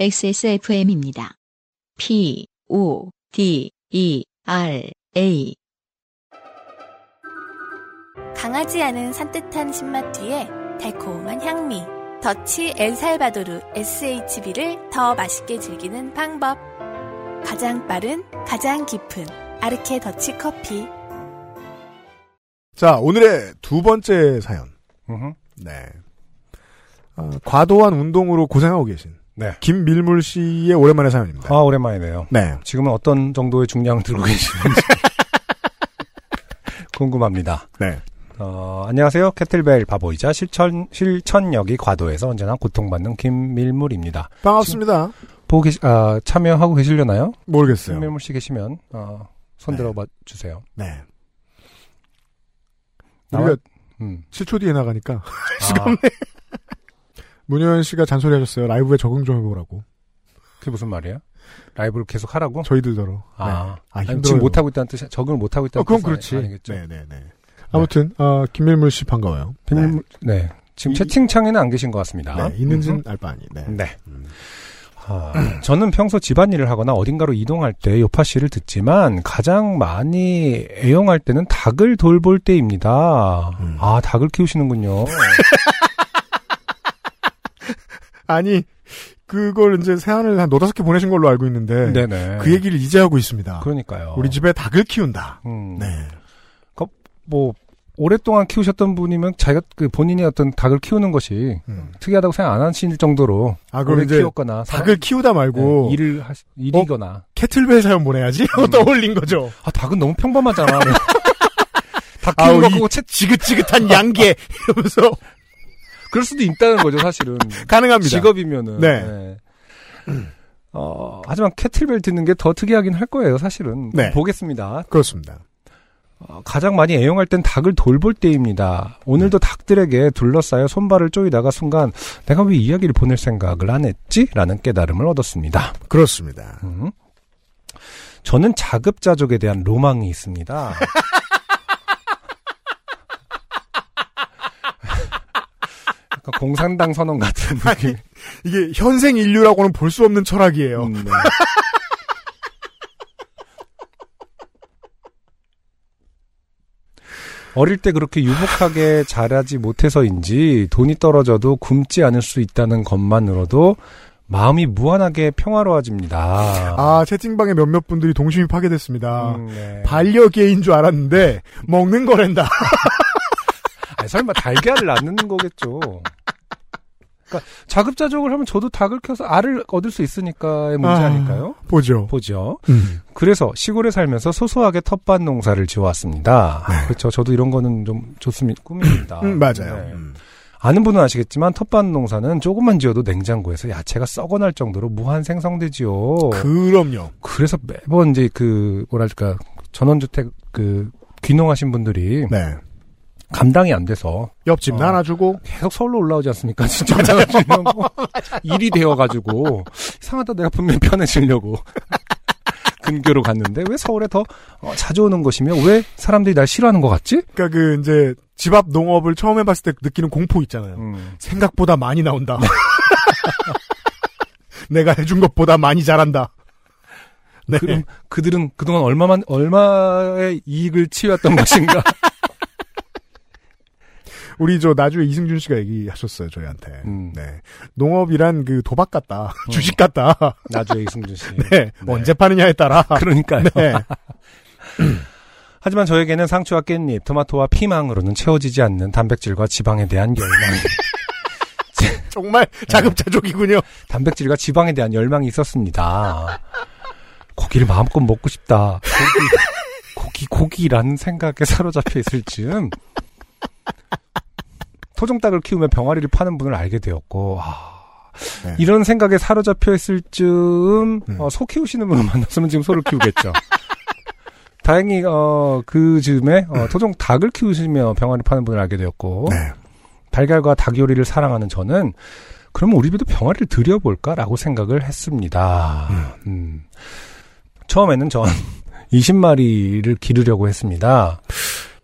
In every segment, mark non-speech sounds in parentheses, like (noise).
XSFM입니다. P, O, D, E, R, A. 강하지 않은 산뜻한 신맛 뒤에 달콤한 향미. 더치 엘살바도르 SHB를 더 맛있게 즐기는 방법. 가장 빠른, 가장 깊은 아르케 더치 커피. 자, 오늘의 두 번째 사연. 네. 아, 과도한 운동으로 고생하고 계신 네. 김밀물 씨의 오랜만의 사연입니다. 아, 오랜만이네요. 네. 지금은 어떤 정도의 중량을 들고 계시는지 (laughs) 궁금합니다. 네. 어, 안녕하세요. 캐틀벨 바보이자 실천, 실천력이 과도해서 언제나 고통받는 김밀물입니다. 반갑습니다. 보고 계시, 아, 참여하고 계시려나요? 모르겠어요. 김밀물 씨 계시면, 어, 손 네. 들어봐 주세요. 네. 나와- 우리가 음. 7초 뒤에 나가니까 (laughs) 아, 문효연 씨가 잔소리하셨어요. 라이브에 적응 좀 해보라고. 그게 무슨 말이에요? 라이브를 계속 하라고? 저희들더러. 아, 네. 아 아니, 힘들어요. 지금 못 하고 있다는 뜻이, 적응을 못 하고 있다는 어, 그럼 뜻이 그렇지. 아니겠죠? 네 네 네. 아무튼 어, 김밀물 씨 반가워요. 김밀물, 네. 지금 이- 채팅창에는 안 계신 것 같습니다. 네. 있는지는 음흠. 알바 아니. 네. 네. 음. 아, 저는 평소 집안일을 하거나 어딘가로 이동할 때 요파 씨를 듣지만 가장 많이 애용할 때는 닭을 돌볼 때입니다. 음. 아, 닭을 키우시는군요. (laughs) 아니 그걸 이제 세안을 한 너다섯 개 보내신 걸로 알고 있는데 네네. 그 얘기를 이제 하고 있습니다. 그러니까요. 우리 집에 닭을 키운다. 음, 네. 뭐 오랫동안 키우셨던 분이면 자기가 그 본인이 어떤 닭을 키우는 것이 음. 특이하다고 생각 안 하실 정도로 아 그럼 이제 키웠거나 닭을 키우다 말고 네, 일을 하, 일이거나 캐틀벨 사연 보내야지. (laughs) 음. 떠올린 거죠. 아 닭은 너무 평범하잖아. (laughs) 닭 키우는 거이 그거 채 지긋지긋한 양계 (laughs) 이러면서 그럴 수도 있다는 거죠 사실은. (laughs) 가능합니다. 직업이면은. 네. 어, 하지만 캐틀벨 듣는 게 더 특이하긴 할 거예요, 사실은. 네. 보겠습니다. 그렇습니다. 어, 가장 많이 애용할 땐 닭을 돌볼 때입니다. 오늘도 닭들에게 둘러싸여 손발을 쪼이다가 순간 내가 왜 이야기를 보낼 생각을 안 했지? 라는 깨달음을 얻었습니다. 그렇습니다. 음. 저는 자급자족에 대한 로망이 있습니다. (laughs) 약간 공산당 선언 같은 (laughs) 느낌. 이게 현생 인류라고는 볼 수 없는 철학이에요. 음, 네. 어릴 때 그렇게 유복하게 자라지 못해서인지 돈이 떨어져도 굶지 않을 수 있다는 것만으로도 마음이 무한하게 평화로워집니다. 아 채팅방에 몇몇 분들이 동심이 파괴됐습니다. 음, 네. 반려개인 줄 알았는데 먹는 거랜다. (laughs) 아니, 설마 달걀을 낳는 거겠죠. 그러니까 자급자족을 하면 저도 닭을 키워서 알을 얻을 수 있으니까의 문제 아. 아... 닐까요 보죠. 보죠. 음. 그래서 시골에 살면서 소소하게 텃밭 농사를 지어왔습니다. 네. 그렇죠. 저도 이런 거는 좀 좋습니다. 꿈입니다. 음, 맞아요. 네. 음. 아는 분은 아시겠지만 텃밭 농사는 조금만 지어도 냉장고에서 야채가 썩어날 정도로 무한 생성되지요. 그럼요. 그래서 매번 이제 그 뭐랄까 전원주택 그 귀농하신 분들이 네. 감당이 안 돼서 옆집 어. 나눠주고 계속 서울로 올라오지 않습니까? (laughs) 진짜 일이 되어가지고 이상하다 내가 분명히 편해지려고 (laughs) 근교로 갔는데 왜 서울에 더 어, 자주 오는 것이며 왜 사람들이 날 싫어하는 것 같지? 그러니까 그 이제 집 앞 농업을 처음 해봤을 때 느끼는 공포 있잖아요. 음. 생각보다 많이 나온다. (laughs) 내가 해준 것보다 많이 자란다. 네. 그럼 그들은 그동안 얼마만 얼마의 이익을 취해왔던 것인가? 우리 저 나주에 이승준 씨가 얘기하셨어요 저희한테. 음. 네. 농업이란 그 도박 같다. (laughs) 주식 같다. 나주의 이승준 씨. (laughs) 네. 언제 파느냐에 따라. (laughs) 그러니까요. 네. (clears throat) 하지만 저에게는 상추와 깻잎, 토마토와 피망으로는 채워지지 않는 단백질과 지방에 대한 열망이 정말 자급자족이군요. 단백질과 지방에 대한 열망이 있었습니다. 고기를 마음껏 먹고 싶다. 고기, 고기, 고기라는 생각에 사로잡혀 있을 즈음 토종닭을 키우며 병아리를 파는 분을 알게 되었고, 아, 네. 이런 생각에 사로잡혀 있을 즈음 음. 어, 소 키우시는 분을 (laughs) 만났으면 지금 소를 키우겠죠. 다행히 어, 그 즈음에 어, 토종 닭을 키우시며 병아리 파는 분을 알게 되었고, 네. 달걀과 닭 요리를 사랑하는 저는 그러면 우리 집에도 병아리를 들여볼까라고 생각을 했습니다. 음. 처음에는 전 (laughs) 20마리를 기르려고 했습니다.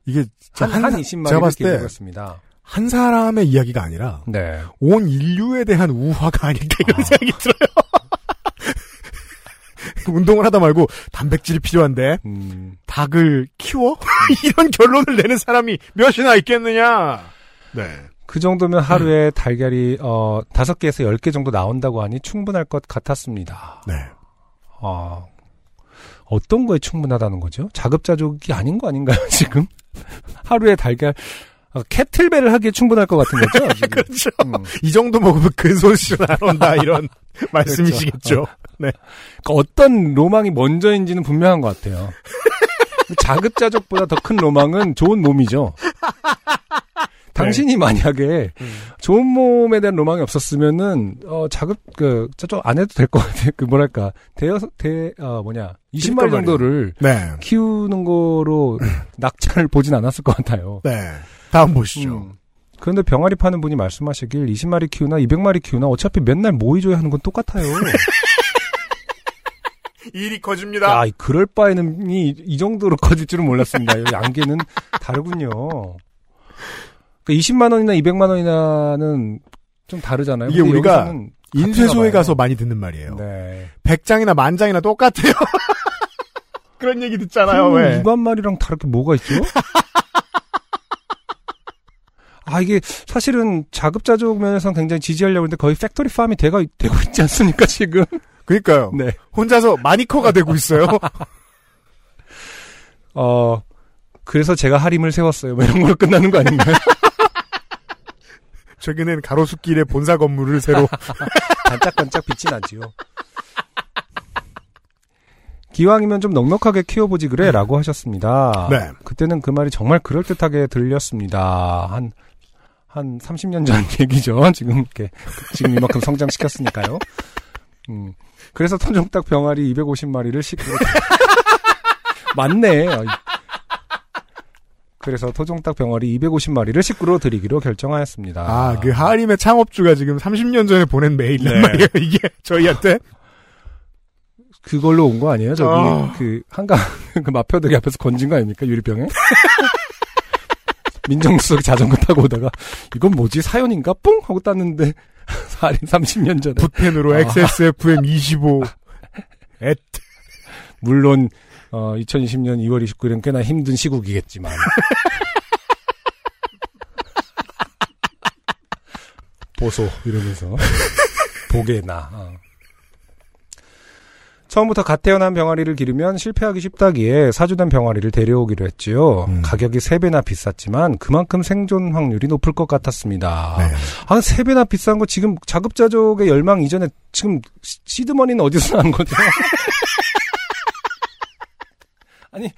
이게 한, 한- 한 제가 20마리를 봤을 때 기르려고 했습니다. 한 사람의 이야기가 아니라 네. 온 인류에 대한 우화가 아닐까 이런 생각이 들어요. (laughs) 운동을 하다 말고 단백질이 필요한데 음, 닭을 키워? (laughs) 이런 결론을 내는 사람이 몇이나 있겠느냐? 네. 그 정도면 하루에 달걀이 어 다섯 개에서 열개 정도 나온다고 하니 충분할 것 같았습니다. 네. 아, 어떤 거에 충분하다는 거죠? 자급자족이 아닌 거 아닌가요, (laughs) 지금? 하루에 달걀, 아, 캐틀벨을 하기에 충분할 것 같은 거죠? (laughs) 그렇죠. 음. 이 정도 먹으면 근손실은 안 온다 이런 (laughs) 말씀이시겠죠. 네. 그러니까 어떤 로망이 먼저인지는 분명한 것 같아요. (laughs) 자급자족보다 더 큰 로망은 좋은 몸이죠. 당신이 만약에 좋은 몸에 대한 로망이 없었으면은 어 자급 그 저쪽 안 해도 될 것 같아. 그 뭐랄까 대여섯 대어 뭐냐 20마리 그러니까 정도를 네. 키우는 거로 낙찰을 보진 않았을 것 같아요. 네. 다음 보시죠. 음. 그런데 병아리 파는 분이 말씀하시길 20마리 키우나 200마리 키우나 어차피 맨날 모이줘야 하는 건 똑같아요. (laughs) 일이 커집니다. 야, 그럴 바에는 이, 이 정도로 커질 줄은 몰랐습니다. 이 양계는 다르군요. 그러니까 20만 원이나 200만 원이나는 좀 다르잖아요. 이게 우리가 인쇄소에. 가서 많이 듣는 말이에요. 네. 100장이나 만장이나 똑같아요. (laughs) 그런 얘기 듣잖아요. 그럼 왜? 일반 말이랑 다르게 뭐가 있죠? 아 이게 사실은 자급자족 면에서는 굉장히 지지하려고 했는데 거의 factory farm이 되가, 되고 있지 않습니까 지금? 그러니까요. 네. 혼자서 마니커가 되고 있어요. (laughs) 어 그래서 제가 하림을 세웠어요. 뭐 이런 걸로 끝나는 거 아닌가요? (laughs) 최근엔 가로수길에 본사 건물을 새로 (laughs) 반짝반짝 빛이 나지요. 기왕이면 좀 넉넉하게 키워보지 그래 라고 하셨습니다. 네. 그때는 그 말이 정말 그럴듯하게 들렸습니다. 한, 한 30년 전 (laughs) 얘기죠. 지금 이렇게, 지금 이만큼 성장시켰으니까요. 음. 그래서 토종닭 병아리 250마리를 식구로. (laughs) 맞네. 그래서 토종닭 병아리 250마리를 식구로 드리기로 결정하였습니다. 아, 그 하림의 창업주가 지금 30년 전에 보낸 메일이란 네. 말이에요. (laughs) 이게 저희한테 그걸로 온 거 아니에요? 저기 어. 그 한강 그 마표들이 앞에서 건진 거 아닙니까 유리병에? 민정수석 자전거 타고 오다가 이건 뭐지? 사연인가? 뿡! 하고 땄는데 (laughs) 살인 30년 전에. 붓펜으로 아. XSFM 25 앳. 물론 어 2020년 2월 29일은 꽤나 힘든 시국이겠지만. (laughs) 보소 이러면서. (laughs) 보게나. 어. 처음부터 갓 태어난 병아리를 기르면 실패하기 쉽다기에 사주된 병아리를 데려오기로 했지요. 음. 가격이 3배나 비쌌지만 그만큼 생존 확률이 높을 것 같았습니다. 네. 한 3배나 비싼 거 지금 자급자족의 열망 이전에 지금 시- 시드머니는 어디서 난 거죠? (laughs) 아니,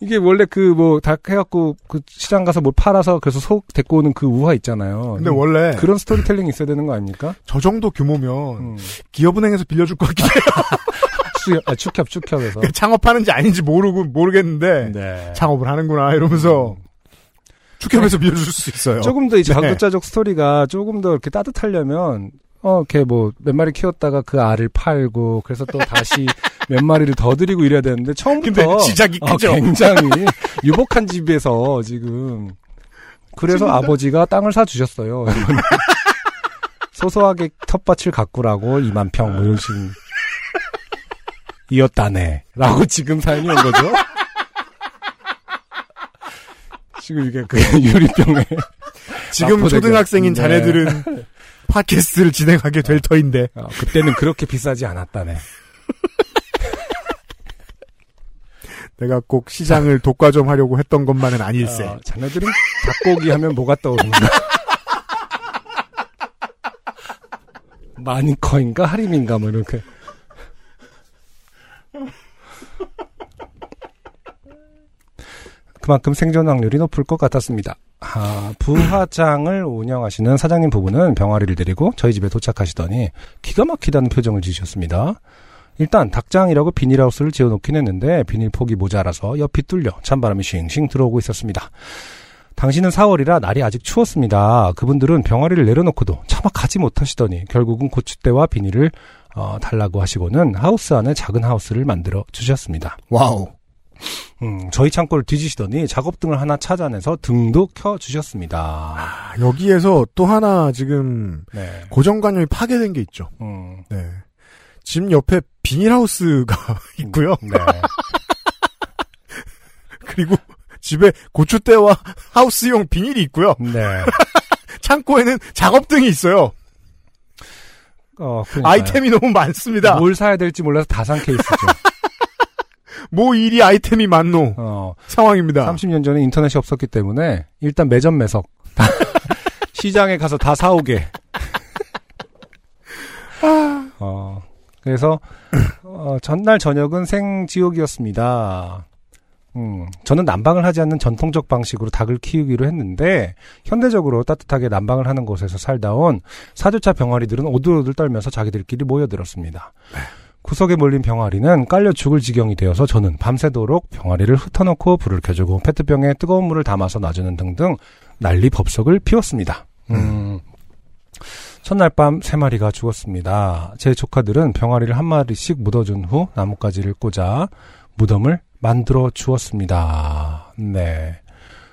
이게 원래 그뭐닭 해갖고 그 시장 가서 뭘 팔아서 그래서 소 데리고 오는 그 우화 있잖아요. 근데 원래 그런 스토리텔링이 있어야 되는 거 아닙니까? 저 정도 규모면 음. 기업은행에서 빌려줄 것 같긴 해요. (laughs) 수협, 아, 축협, 축협에서. 창업하는지 아닌지 모르고 모르겠는데 네. 창업을 하는구나 이러면서 축협에서 빌려줄 수 있어요. 조금 더이 네. 자급자족 스토리가 조금 더 이렇게 따뜻하려면 어, 이렇게 뭐, 몇 마리 키웠다가 그 알을 팔고, 그래서 또 다시 (laughs) 몇 마리를 더 들이고 이래야 되는데, 처음부터. 근데 시작이 어, 크죠. 굉장히 유복한 집에서 지금. 그래서 아버지가 땅을 사주셨어요. (laughs) 소소하게 텃밭을 가꾸라고 2만 평, 뭐 이런 식. 이었다네. 라고 지금 사연이 온 거죠? 지금 이게 그 (laughs) 유리병에. 지금. 초등학생인 네. 자네들은 팟캐스트를 진행하게 될 터인데 어, 그때는 그렇게 비싸지 않았다네. 내가 꼭 시장을 독과 점 하려고 했던 것만은 아닐세. 어, 자네들은 닭고기 하면 뭐가 떠오르는가? (laughs) 마니커인가 하림인가 뭐 이렇게. 그만큼 생존 확률이 높을 것 같았습니다. 아, 부화장을 운영하시는 사장님 부부는 병아리를 데리고 저희 집에 도착하시더니 기가 막히다는 표정을 지으셨습니다. 일단 닭장이라고 비닐하우스를 지어놓긴 했는데 비닐폭이 모자라서 옆이 뚫려 찬바람이 싱싱 들어오고 있었습니다. 당시는 4월이라 날이 아직 추웠습니다. 그분들은 병아리를 내려놓고도 차마 가지 못하시더니 결국은 고추대와 비닐을 어, 달라고 하시고는 하우스 안에 작은 하우스를 만들어 주셨습니다. Wow. 음, 저희 창고를 뒤지시더니 작업등을 하나 찾아내서 등도 켜 주셨습니다. 아, 여기에서 또 하나 지금 네. 고정관념이 파괴된 게 있죠. 음, 네. 집 옆에 비닐하우스가 (laughs) 있고요. 네. (laughs) 그리고 집에 고추대와 하우스용 비닐이 있고요. 네. (laughs) 창고에는 작업등이 있어요. 어, 그러니까요. 아이템이 너무 많습니다. 뭘 사야 될지 몰라서 다산 케이스죠. (laughs) 뭐 일이 아이템이 많노 어, 상황입니다. 30년 전에 인터넷이 없었기 때문에 일단 매점 매석. 다 (laughs) 시장에 가서 다 사오게. (laughs) 어, 그래서 어, 전날 저녁은 생지옥이었습니다. 음, 저는 난방을 하지 않는 전통적 방식으로 닭을 키우기로 했는데 현대적으로 따뜻하게 난방을 하는 곳에서 살다 온 사주차 병아리들은 오들오들 떨면서 자기들끼리 모여들었습니다. 구석에 몰린 병아리는 깔려 죽을 지경이 되어서 저는 밤새도록 병아리를 흩어놓고 불을 켜주고 페트병에 뜨거운 물을 담아서 놔주는 등등 난리 법석을 피웠습니다. 음. 첫날 밤 세 마리가 죽었습니다. 제 조카들은 병아리를 한 마리씩 묻어준 후 나뭇가지를 꽂아 무덤을 만들어 주었습니다. 네.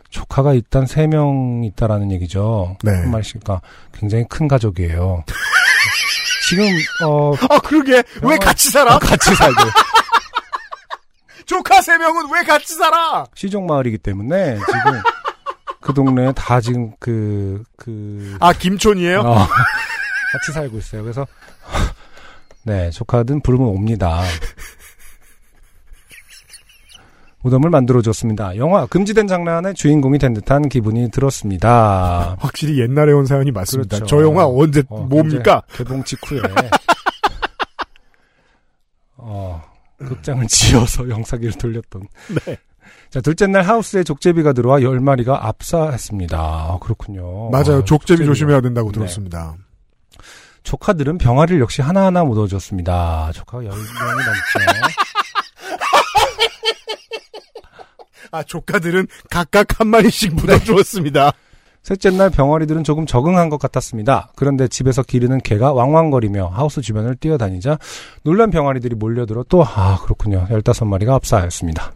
조카가 일단 세 명 있다라는 얘기죠. 네. 한 마리씩, 그러니까 굉장히 큰 가족이에요. (laughs) 지금, 어, 아 그러게 왜 병아- 같이 살아? 같이 살고. (laughs) 조카 세 명은 왜 같이 살아? 시종 마을이기 때문에 지금 그 동네에 다 지금 그, 그, 아 김촌이에요? 어, 같이 살고 있어요. 그래서, (laughs) 네, 조카든 부르면 옵니다. 무덤을 만들어줬습니다. 영화 금지된 장난의 주인공이 된 듯한 기분이 들었습니다. (laughs) 확실히 옛날에 온 사연이 맞습니다. 그렇죠. 저 영화 언제 어, 뭡니까? 개봉 직후에 (laughs) 어, 극장을 지어서 (laughs) 영사기를 돌렸던. 네. 자 둘째 날 하우스에 족제비가 들어와 열 마리가 압사했습니다. 아, 그렇군요. 맞아요. 아, 족제비 족제비가. 조심해야 된다고 네. 들었습니다. 조카들은 병아리를 역시 하나하나 묻어줬습니다. 조카가 열 명이 넘죠. 아 조카들은 각각 한 마리씩 묻어주었습니다. 셋째 날 병아리들은 조금 적응한 것 같았습니다. 그런데 집에서 기르는 개가 왕왕거리며 하우스 주변을 뛰어다니자 놀란 병아리들이 몰려들어 또, 아, 그렇군요. 15마리가 압사하였습니다.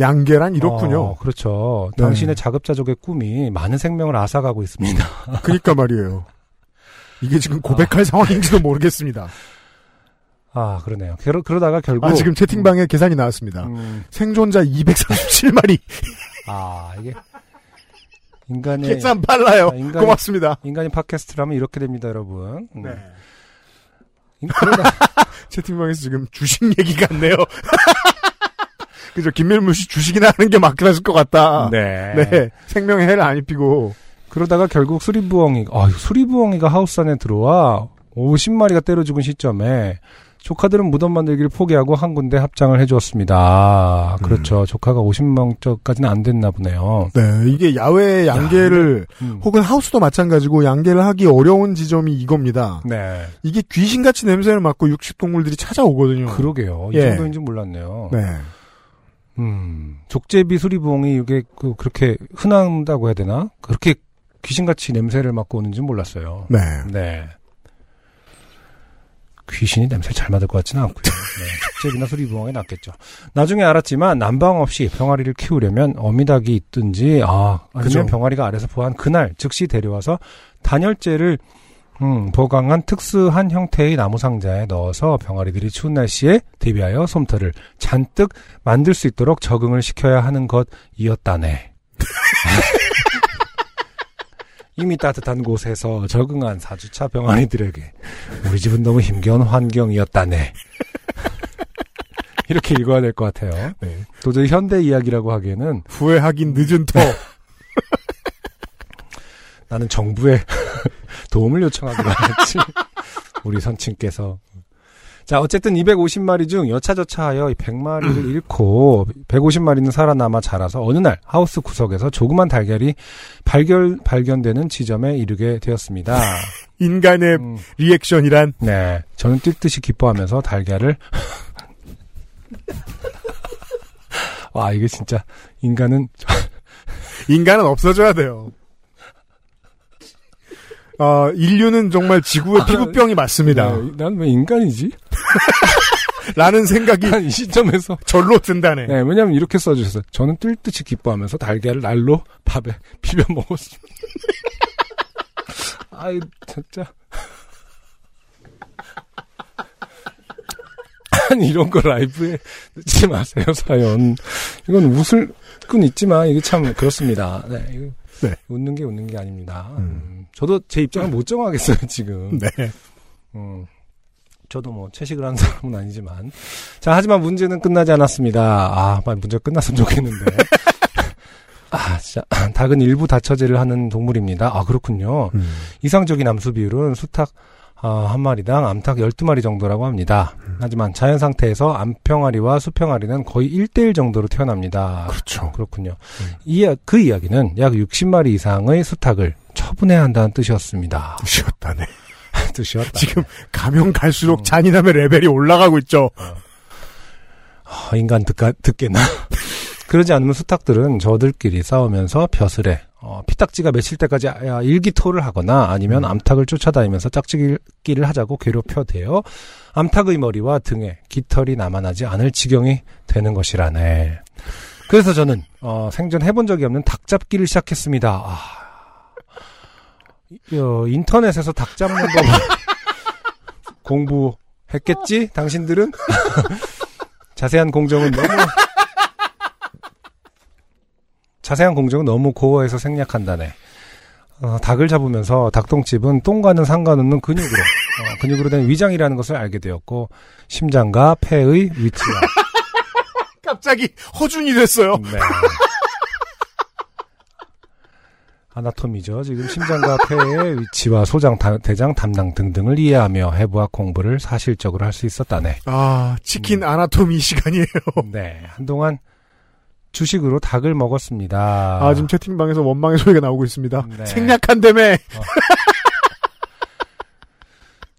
양계란 이렇군요. 어, 그렇죠. 네. 당신의 자급자족의 꿈이 많은 생명을 앗아가고 있습니다. 그니까 말이에요. 이게 지금 고백할 상황인지도 모르겠습니다. 아, 그러네요. 그러, 그러다가 결국. 아 지금 채팅방에 계산이 나왔습니다. 음, 생존자 237마리. 아, 이게. 인간의. 계산 빨라요. 아, 인간이- 고맙습니다. 인간이 팟캐스트라면 이렇게 됩니다, 여러분. 음. 네. 인- 그러다, (laughs) 채팅방에서 지금 주식 얘기 같네요. (laughs) 그죠. 김밀무 씨 주식이나 하는 게 맞겠을 것 같다. 네. 네. 생명에 해를 안 입히고. 그러다가 결국 수리부엉이, 아, 수리부엉이가 하우스 안에 들어와 50마리가 때려 죽은 시점에 조카들은 무덤 만들기를 포기하고 한 군데 합장을 해주었습니다. 그렇죠. 조카가 50명까지는 안 됐나 보네요. 네. 이게 야외 양계를 음. 혹은 하우스도 마찬가지고 양계를 하기 어려운 지점이 이겁니다. 네. 이게 귀신같이 냄새를 맡고 육식 동물들이 찾아오거든요. 그러게요. 이 예. 정도인지 몰랐네요. 네. 음, 족제비 수리부엉이 이게 그, 그렇게 흔한다고 해야 되나? 그렇게 귀신같이 냄새를 맡고 오는지 몰랐어요. 네. 네. 귀신이 냄새 잘 맡을 것 같지는 않고요. 네, 족제비나 수리부엉이 낫겠죠. 나중에 알았지만 난방 없이 병아리를 키우려면 어미닭이 있든지 아 아니면 그죠. 병아리가 알에서 부화한 그날 즉시 데려와서 단열재를 음, 보강한 특수한 형태의 나무 상자에 넣어서 병아리들이 추운 날씨에 대비하여 솜털을 잔뜩 만들 수 있도록 적응을 시켜야 하는 것이었다네. (laughs) 이미 따뜻한 곳에서 적응한 사주차 병아리들에게 우리 집은 너무 힘겨운 환경이었다네. (laughs) 이렇게 읽어야 될 것 같아요. 네. 도저히 현대 이야기라고 하기에는 후회하긴 늦은 터. (laughs) 나는 정부에 (laughs) 도움을 요청하기로 했지. 우리 선친께서. 자, 어쨌든 250마리 중 여차저차하여 100마리를 잃고 150마리는 살아남아 자라서 어느 날 하우스 구석에서 조그만 달걀이 발견, 발견되는 지점에 이르게 되었습니다. (laughs) 인간의 음, 리액션이란 네. 저는 뛸 듯이 기뻐하면서 달걀을 (laughs) 와, 이게 진짜 인간은 (laughs) 인간은 없어져야 돼요. 어, 인류는 정말 지구의 피부병이 맞습니다. 난왜 인간이지? (laughs) 라는 생각이 난이 시점에서 절로 든다네. 네, 왜냐면 이렇게 써주셨어요. 저는 뜰 듯이 기뻐하면서 달걀을 날로 밥에 (laughs) 비벼 먹었습니다. (laughs) 아이, 진짜. 아니 이런 거 라이브에 넣지 마세요 사연. 이건 웃을 건 있지만 이게 참 그렇습니다. 네, 네. 웃는 게 웃는 게 아닙니다. 음. 음, 저도 제 입장을 못 정하겠어요 지금. 네. 음, 저도 뭐 채식을 하는 (laughs) 사람은 아니지만. 자, 하지만 문제는 끝나지 않았습니다. 아, 빨리 문제 끝났으면 좋겠는데. (laughs) 아, 진짜. (clears throat) 닭은 일부 다처제를 하는 동물입니다. 아, 그렇군요. 음. 이상적인 암수 비율은 수탉 아, 한 마리당 암탉 12마리 정도라고 합니다. 하지만 자연 상태에서 암평아리와 수평아리는 거의 1대1 정도로 태어납니다. 그렇죠. 그렇군요. 이, 그 이야기는 약 60마리 이상의 수탉을 처분해야 한다는 뜻이었습니다. 쉬었다네. 뜻이었다. 지금 가면 갈수록 음. 잔인함의 레벨이 올라가고 있죠. 아, 인간 듣가, 듣게나. (laughs) 그러지 않으면 수탉들은 저들끼리 싸우면서 벼슬에 어, 피딱지가 맺힐 때까지 아, 일기토를 하거나 아니면 암탉을 쫓아다니면서 짝짓기를 하자고 괴롭혀대요. 암탉의 머리와 등에 깃털이 남아나지 않을 지경이 되는 것이라네. 그래서 저는 어, 생전 해본 적이 없는 닭 잡기를 시작했습니다. 아, 이- 어, 인터넷에서 닭 잡는 거 (laughs) 공부했겠지? 당신들은? (laughs) 자세한 공정은 너무 자세한 공정은 너무 고어해서 생략한다네. 어, 닭을 잡으면서 닭똥집은 똥과는 상관없는 근육으로 어, 근육으로 된 위장이라는 것을 알게 되었고 심장과 폐의 위치와 (laughs) 갑자기 허준이 됐어요. 네. 아나토미죠. 지금 심장과 (laughs) 폐의 위치와 소장, 다- 대장, 담낭 등등을 이해하며 해부학 공부를 사실적으로 할 수 있었다네. 아, 치킨 아나토미 시간이에요. (laughs) 네, 한동안 주식으로 닭을 먹었습니다. 아, 지금 채팅방에서 원망의 소리가 나오고 있습니다. 네. 생략한다며. (laughs)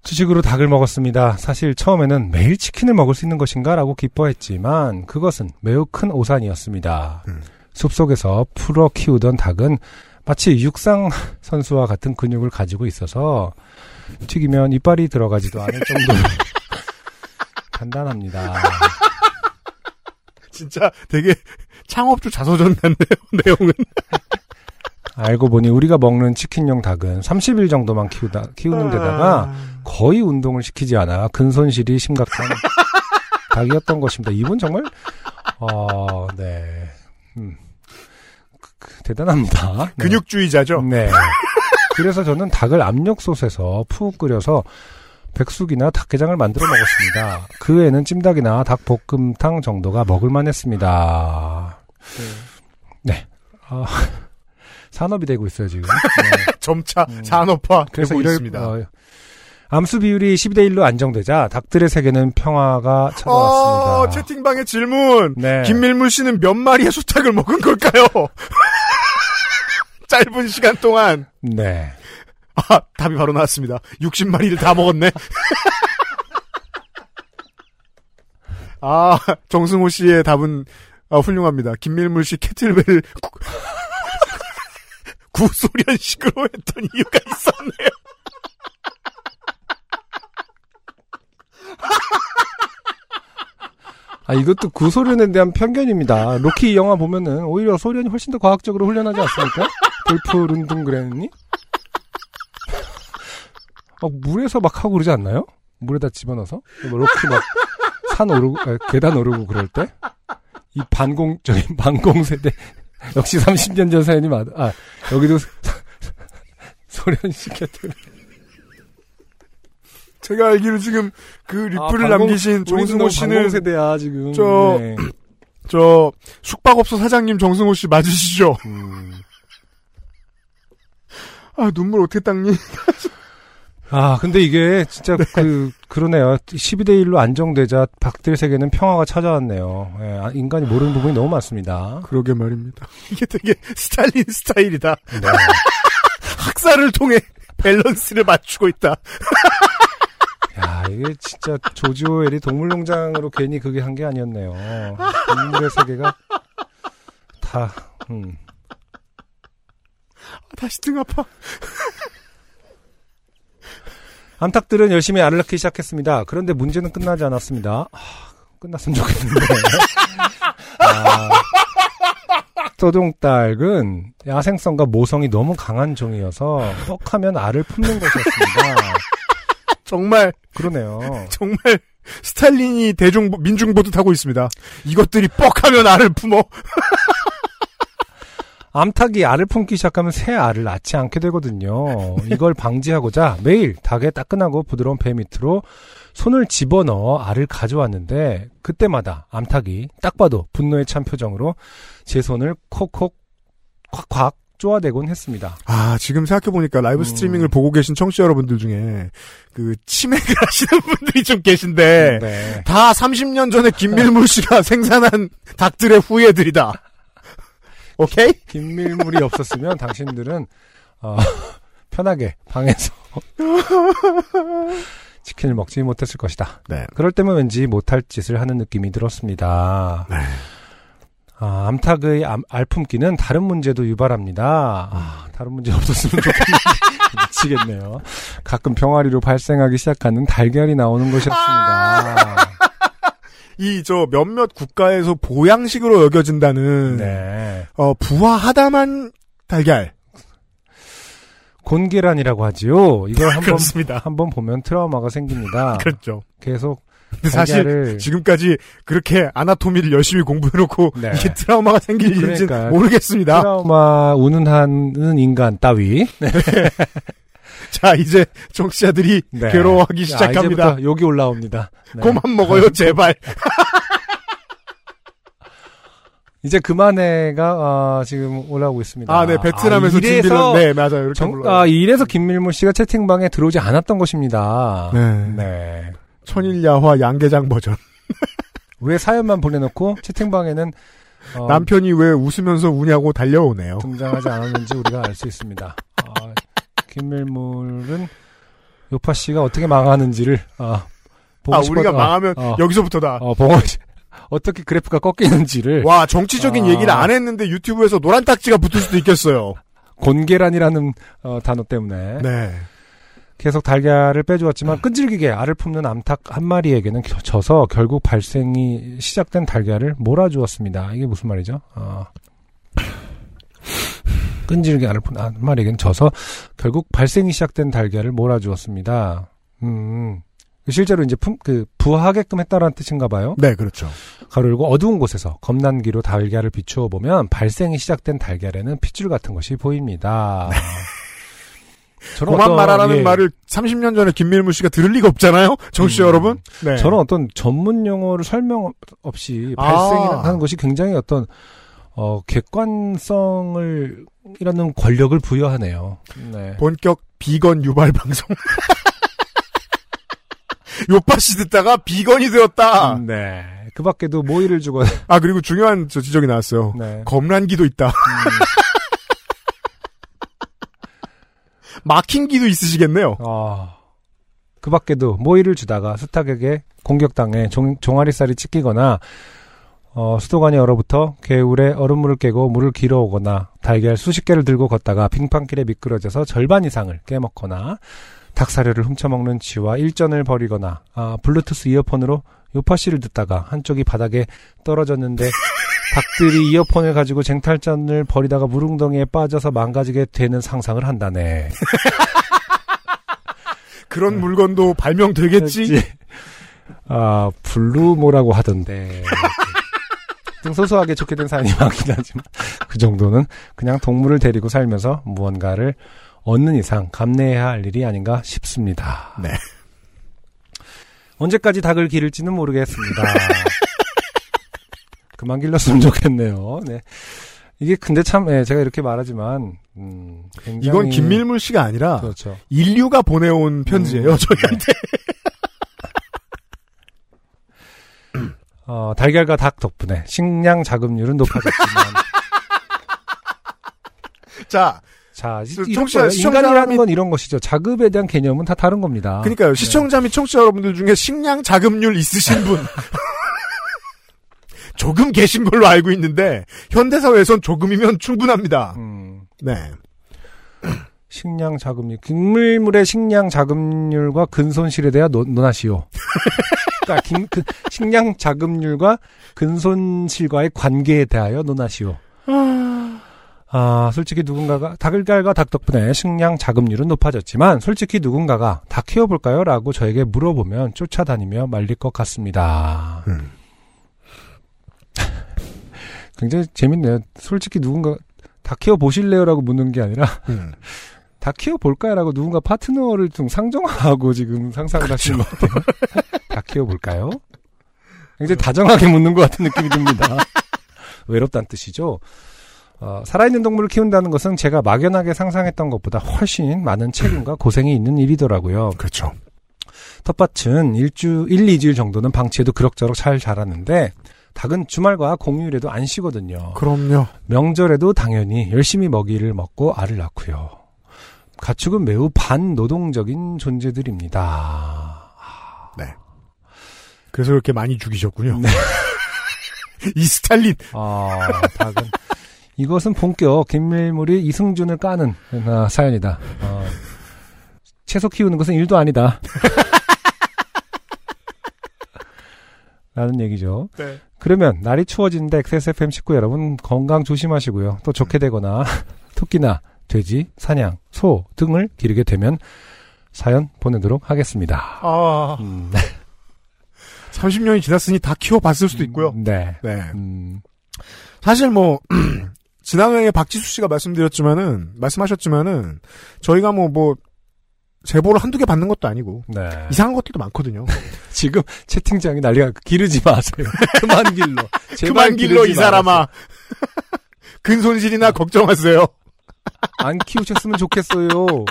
주식으로 닭을 먹었습니다. 사실 처음에는 매일 치킨을 먹을 수 있는 것인가라고 기뻐했지만 그것은 매우 큰 오산이었습니다. 음. 숲속에서 풀어 키우던 닭은 마치 육상 (laughs) 선수와 같은 근육을 가지고 있어서 튀기면 이빨이 들어가지도 않을 정도로 (laughs) 간단합니다. (laughs) 진짜 되게 창업주 자서전 같네요, 내용은. 알고 보니 우리가 먹는 치킨용 닭은 30일 정도만 키우다, 키우는 데다가 아, 거의 운동을 시키지 않아 근손실이 심각한 닭이었던 것입니다. 이분 정말 어, 네. 음. 그- 그, 대단합니다. (laughs) 네. 근육주의자죠. 네. (laughs) 그래서 저는 닭을 압력솥에서 푹 끓여서 백숙이나 닭게장을 만들어 먹었습니다. 그 외에는 찜닭이나 닭볶음탕 정도가 먹을만 했습니다. 네. 아, (laughs) 산업이 되고 있어요, 지금. 네. 점차 음. 산업화 그래서 되고 이럴, 있습니다. 어, 암수 비율이 12대 1로 안정되자 닭들의 세계는 평화가 찾아왔습니다. 어, 채팅방의 질문. 네. 김밀물 씨는 몇 마리의 수탉을 먹은 걸까요? (laughs) 짧은 시간 동안. 네. 아, 답이 바로 나왔습니다. 60마리를 다 먹었네. (laughs) 아, 정승호 씨의 답은 아, 훌륭합니다. 김밀물 씨 캐틀벨을 구- (laughs) 구소련식으로 했던 이유가 있었네요. (laughs) 아, 이것도 구소련에 대한 편견입니다. 로키 영화 보면은 오히려 소련이 훨씬 더 과학적으로 훈련하지 않습니까? 돌프 룬둥그렌이? 막 물에서 막 하고 그러지 않나요? 물에다 집어넣어서? 뭐 로키 막 산 오르고, 아, 계단 오르고 그럴 때? 이 반공적인 반공세대. 역시 30년 전 사연이 맞아. 아, 여기도 소련식 캐틀. 제가 알기로 지금 그 리플을 아, 반공- 남기신 정승호 씨는 세대야 지금. 저- 네. (clears throat) 저 숙박업소 사장님 정승호 씨 맞으시죠? 음. 아 눈물 어떻게 닦니? 아 근데 이게 진짜 (laughs) 그 그러네요. 12대 1로 안정되자 박들 세계는 평화가 찾아왔네요. 예, 아, 인간이 모르는 부분이 너무 많습니다. 그러게 말입니다. (laughs) 이게 되게 스탈린 스타일이다. 네. (laughs) 학살을 통해 밸런스를 맞추고 있다. 야 이게 진짜 조지 오웰이 동물농장으로 괜히 그게 한 게 아니었네요. 동물의 세계가 다 음. 다시 등 아파. 암탉들은 열심히 알을 낳기 시작했습니다. 그런데 문제는 끝나지 않았습니다. 아, 끝났으면 좋겠는데. 아, 떠동닭은 야생성과 모성이 너무 강한 종이어서 뻑하면 알을 품는 것이었습니다. 정말 그러네요. (laughs) 정말 스탈린이 대중 민중보드 타고 있습니다. 이것들이 뻑하면 알을 품어. (laughs) 암탉이 알을 품기 시작하면 새 알을 낳지 않게 되거든요. 이걸 방지하고자 매일 닭의 따끈하고 부드러운 배 밑으로 손을 집어넣어 알을 가져왔는데 그때마다 암탉이 딱 봐도 분노에 찬 표정으로 제 손을 콕콕 콱콱 쪼아대곤 했습니다. 아, 지금 생각해보니까 라이브 음. 스트리밍을 보고 계신 청취자 여러분들 중에 그 치맥을 (laughs) 하시는 분들이 좀 계신데 네. 다 30년 전에 김밀물 씨가 (laughs) 생산한 닭들의 후예들이다. (laughs) 오케이? 긴밀물이 없었으면 당신들은 어, 편하게 방에서 치킨을 먹지 못했을 것이다. 네. 그럴 때면 왠지 못할 짓을 하는 느낌이 들었습니다. 네. 아, 암탉의 암- 알품기는 다른 문제도 유발합니다. 아, 다른 문제 없었으면 좋겠는데 (laughs) 미치겠네요. 가끔 병아리로 발생하기 시작하는 달걀이 나오는 것이었습니다. 이 저 몇몇 국가에서 보양식으로 여겨진다는 네. 어, 부화하다만 달걀. 곤계란이라고 하지요. 이걸 한번 그렇습니다. 한번 보면 트라우마가 생깁니다. (laughs) 그렇죠. 계속 근데 사실 지금까지 그렇게 아나토미를 열심히 공부해놓고 네. 이게 트라우마가 생길 일인지 그러니까요. 모르겠습니다. 트라우마 운운하는 인간 따위 네. (laughs) 자 이제 청취자들이 네. 괴로워하기 아, 시작합니다. 이제부터 욕이 올라옵니다. 네. 그만 먹어요 (laughs) 제발. (laughs) 이제 그만해가 어, 지금 올라오고 있습니다. 아 네 베트남에서 아, 진비는 네 맞아요 이렇게 정. 아, 이래서 김밀물 씨가 채팅방에 들어오지 않았던 것입니다. 네. 네. 천일야화 양계장 버전. (laughs) 왜 사연만 보내놓고 채팅방에는 어, 남편이 왜 웃으면서 우냐고 달려오네요. 등장하지 않았는지 우리가 알 수 있습니다. 아, 김밀물은 요파 씨가 어떻게 망하는지를 아, 보고 아 싶어- 우리가 어, 망하면 어, 여기서부터다. 어, 씨 어떻게 그래프가 꺾이는지를 와 정치적인 아. 얘기를 안 했는데 유튜브에서 노란 딱지가 붙을 수도 있겠어요. (laughs) 곤계란이라는 어, 단어 때문에 네. 계속 달걀을 빼주었지만 끈질기게 알을 품는 암탉 한 마리에게는 겨- 져서 결국 발생이 시작된 달걀을 몰아주었습니다. 이게 무슨 말이죠? 어. 끈질기게 알을 품는 한 마리에게는 져서 결국 발생이 시작된 달걀을 몰아주었습니다. 음. 실제로 이제 품, 그, 부하게끔 했다라는 뜻인가 봐요. 네 그렇죠. 가로 열고 어두운 곳에서 검난기로 달걀을 비추어 보면 발생이 시작된 달걀에는 핏줄 같은 것이 보입니다. 저는 어떤- 말하라는 예, 말을 30년 전에 김밀물 씨가 들을 리가 없잖아요. 정치자 음. 여러분. 네. 저는 어떤 전문 용어를 설명 없이 아. 발생이라는 것이 굉장히 어떤 어 객관성을 이라는 권력을 부여하네요. 네. 본격 비건 유발 방송. (laughs) 요파 씨 듣다가 비건이 되었다. 음, 네. 그 밖에도 모이를 주고 아 그리고 중요한 저 지적이 나왔어요. 네. 검란기도 있다. 음, 막힌 기도 있으시겠네요. 아. 그 밖에도 모이를 주다가 수탉에게 공격당해 종, 종아리살이 찢기거나 어, 수도관이 얼어붙어 개울에 얼음물을 깨고 물을 길어오거나 달걀 수십 개를 들고 걷다가 빙판길에 미끄러져서 절반 이상을 깨먹거나 닭사료를 훔쳐먹는 쥐와 일전을 벌이거나 아, 블루투스 이어폰으로 요파씨를 듣다가 한쪽이 바닥에 떨어졌는데 닭들이 이어폰을 가지고 쟁탈전을 벌이다가 물웅덩이에 빠져서 망가지게 되는 상상을 한다네. (laughs) 그런 물건도 발명되겠지. 아, 블루모라고 하던데. 좀 소소하게 좋게 된 사연이 많긴 하지만, 그 정도는 그냥 동물을 데리고 살면서 무언가를 얻는 이상 감내해야 할 일이 아닌가 싶습니다. 네. 언제까지 닭을 기를지는 모르겠습니다. (laughs) 그만 길렀으면 좋겠네요. 네. 이게 근데 참, 예, 제가 이렇게 말하지만, 음. 이건 김밀물 씨가 아니라 그렇죠. 인류가 보내온 편지예요. 음, 저희한테. (laughs) 어, 달걀과 닭 덕분에 식량 자급률은 높아졌지만 (laughs) 자, 자 청취자- 인간이라는 및- 건 이런 것이죠. 자급에 대한 개념은 다 다른 겁니다. 그러니까요. 네. 시청자 및 청취자 여러분들 중에 식량 자급률 있으신 분 (laughs) 조금 계신 걸로 알고 있는데 현대사회에선 조금이면 충분합니다. 음, 네. 식량 자급률, 김물물의 식량 자급률과 근손실에 대한 논, 논하시오. (laughs) 그러니까 김- 그 식량 자급률과 근손실과의 관계에 대하여 논하시오. 아, 솔직히 누군가가 닭을갈과 닭 덕분에 식량 자급률은 높아졌지만 솔직히 누군가가 닭 키워볼까요? 라고 저에게 물어보면 쫓아다니며 말릴 것 같습니다. 음. 굉장히 재밌네요. 솔직히 누군가 닭 키워 보실래요? 라고 묻는 게 아니라 (laughs) 음. 닭 키워 볼까요? 라고 누군가 파트너를 좀 상정하고 지금 상상을 하시는 것 같아요. 닭 키워 볼까요? 굉장히 다정하게 묻는 것 같은 느낌이 듭니다. 외롭다는 뜻이죠. 어, 살아있는 동물을 키운다는 것은 제가 막연하게 상상했던 것보다 훨씬 많은 책임과 고생이 있는 일이더라고요. 그렇죠. 텃밭은 일주, 1, 2주일 정도는 방치해도 그럭저럭 잘 자라는데 닭은 주말과 공휴일에도 안 쉬거든요. 그럼요. 명절에도 당연히 열심히 먹이를 먹고 알을 낳고요. 가축은 매우 반노동적인 존재들입니다. 그래서 그렇게 많이 죽이셨군요. 네. (laughs) 이 스탈린. 아, 닭은 이것은 본격 김밀물이 이승준을 까는 아, 사연이다. 어, 채소 키우는 것은 일도 아니다. (laughs) 라는 얘기죠. 네. 그러면 날이 추워지는데 XSFM 식구 여러분 건강 조심하시고요. 또 좋게 되거나 (laughs) 토끼나 돼지, 사냥, 소 등을 기르게 되면 사연 보내도록 하겠습니다. 아, 음, 30년이 지났으니 다 키워봤을 수도 있고요. 네. 네. 음, 사실 뭐, (clears throat) 지난해에 박지수 씨가 말씀드렸지만은, 말씀하셨지만은, 저희가 뭐, 뭐, 제보를 한두 개 받는 것도 아니고, 네. 이상한 것들도 많거든요. (laughs) 지금 채팅창이 난리가 기르지 마세요. (laughs) 그만. (laughs) 제발 그만 길로 이 사람아. 근 손실이나 걱정하세요. 안 키우셨으면 좋겠어요.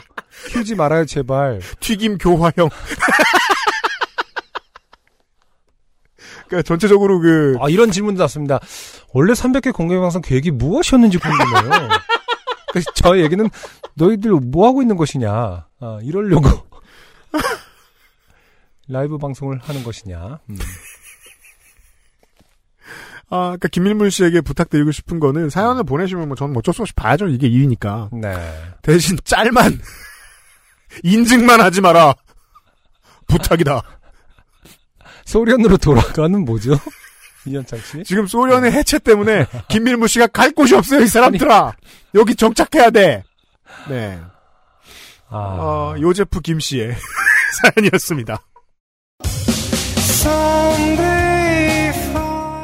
키우지 말아요, 제발. 튀김 교화형. 그러니까 전체적으로 그 아, 이런 질문도 났습니다. 원래 300회 공개방송 계획이 무엇이었는지 궁금해요. 그래서 저 얘기는 너희들 뭐 하고 있는 것이냐. 아, 이러려고. (laughs) 라이브 방송을 하는 것이냐. 음. 아, 그러니까 김밀물 씨에게 부탁드리고 싶은 거는 사연을 보내시면 뭐 저는 어쩔 수 없이 봐야죠. 이게 일이니까. 네. 대신 짤만 (laughs) 인증만 하지 마라. 부탁이다. 소련으로 돌아가는 뭐죠? 이현창 씨? 지금 소련의 해체 때문에 (laughs) 김밀무 씨가 갈 곳이 없어요, 이 사람들아. 여기 정착해야 돼. 네. 아, 어, 요제프 김 씨의 (laughs) 사연이었습니다.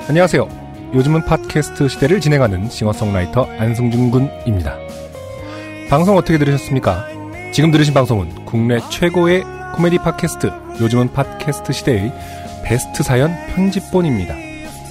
안녕하세요. 요즘은 팟캐스트 시대를 진행하는 싱어송라이터 안승준 군입니다. 방송 어떻게 들으셨습니까? 지금 들으신 방송은 국내 최고의 코미디 팟캐스트 요즘은 팟캐스트 시대의 베스트 사연 편집본입니다.